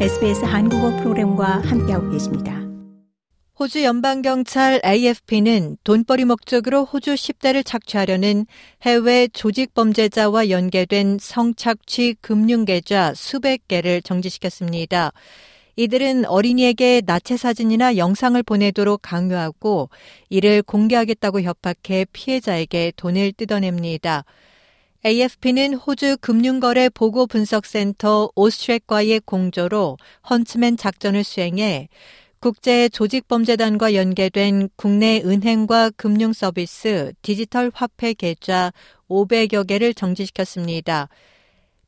SBS 한국어 프로그램과 함께하고 계십니다. 호주 연방경찰 AFP는 돈벌이 목적으로 호주 10대를 착취하려는 해외 조직범죄자와 연계된 성착취 금융계좌 수백 개를 정지시켰습니다. 이들은 어린이에게 나체 사진이나 영상을 보내도록 강요하고 이를 공개하겠다고 협박해 피해자에게 돈을 뜯어냅니다. AFP는 호주 금융거래 보고 분석센터 오스트랙과의 공조로 헌츠맨 작전을 수행해 국제 조직범죄단과 연계된 국내 은행과 금융 서비스, 디지털 화폐 계좌 500여 개를 정지시켰습니다.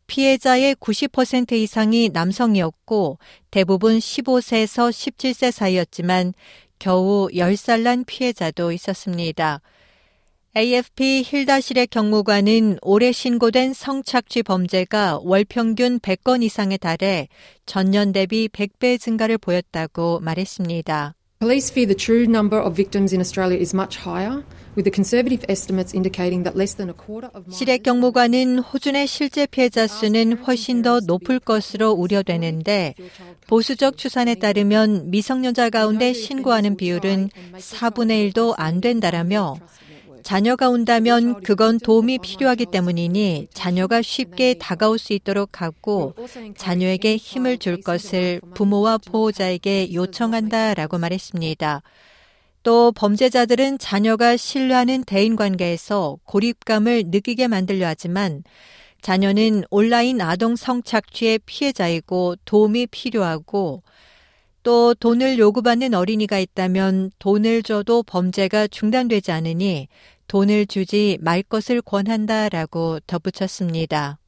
피해자의 90% 이상이 남성이었고 대부분 15세에서 17세 사이였지만 겨우 10살 난 피해자도 있었습니다. AFP 힐다 실의 경무관은 올해 신고된 성착취 범죄가 월 평균 100건 이상에 달해 전년 대비 100배 증가를 보였다고 말했습니다. Police fear the true number of victims in Australia is much higher. 시렉 경무관은 호주 의 실제 피해자 수는 훨씬 더 높을 것으로 우려되는데 보수적 추산에 따르면 미성년자 가운데 신고하는 비율은 4분의 1도 안 된다라며 자녀가 온다면 그건 도움이 필요하기 때문이니 자녀가 쉽게 다가올 수 있도록 하고 자녀에게 힘을 줄 것을 부모와 보호자에게 요청한다라고 말했습니다. 또 범죄자들은 자녀가 신뢰하는 대인 관계에서 고립감을 느끼게 만들려 하지만 자녀는 온라인 아동 성착취의 피해자이고 도움이 필요하고 또 돈을 요구받는 어린이가 있다면 돈을 줘도 범죄가 중단되지 않으니 돈을 주지 말 것을 권한다 라고 덧붙였습니다.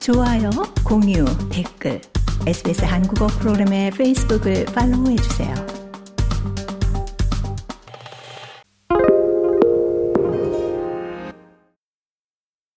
좋아요, 공유, 댓글, SBS 한국어 프로그램의 페이스북을 팔로우해 주세요.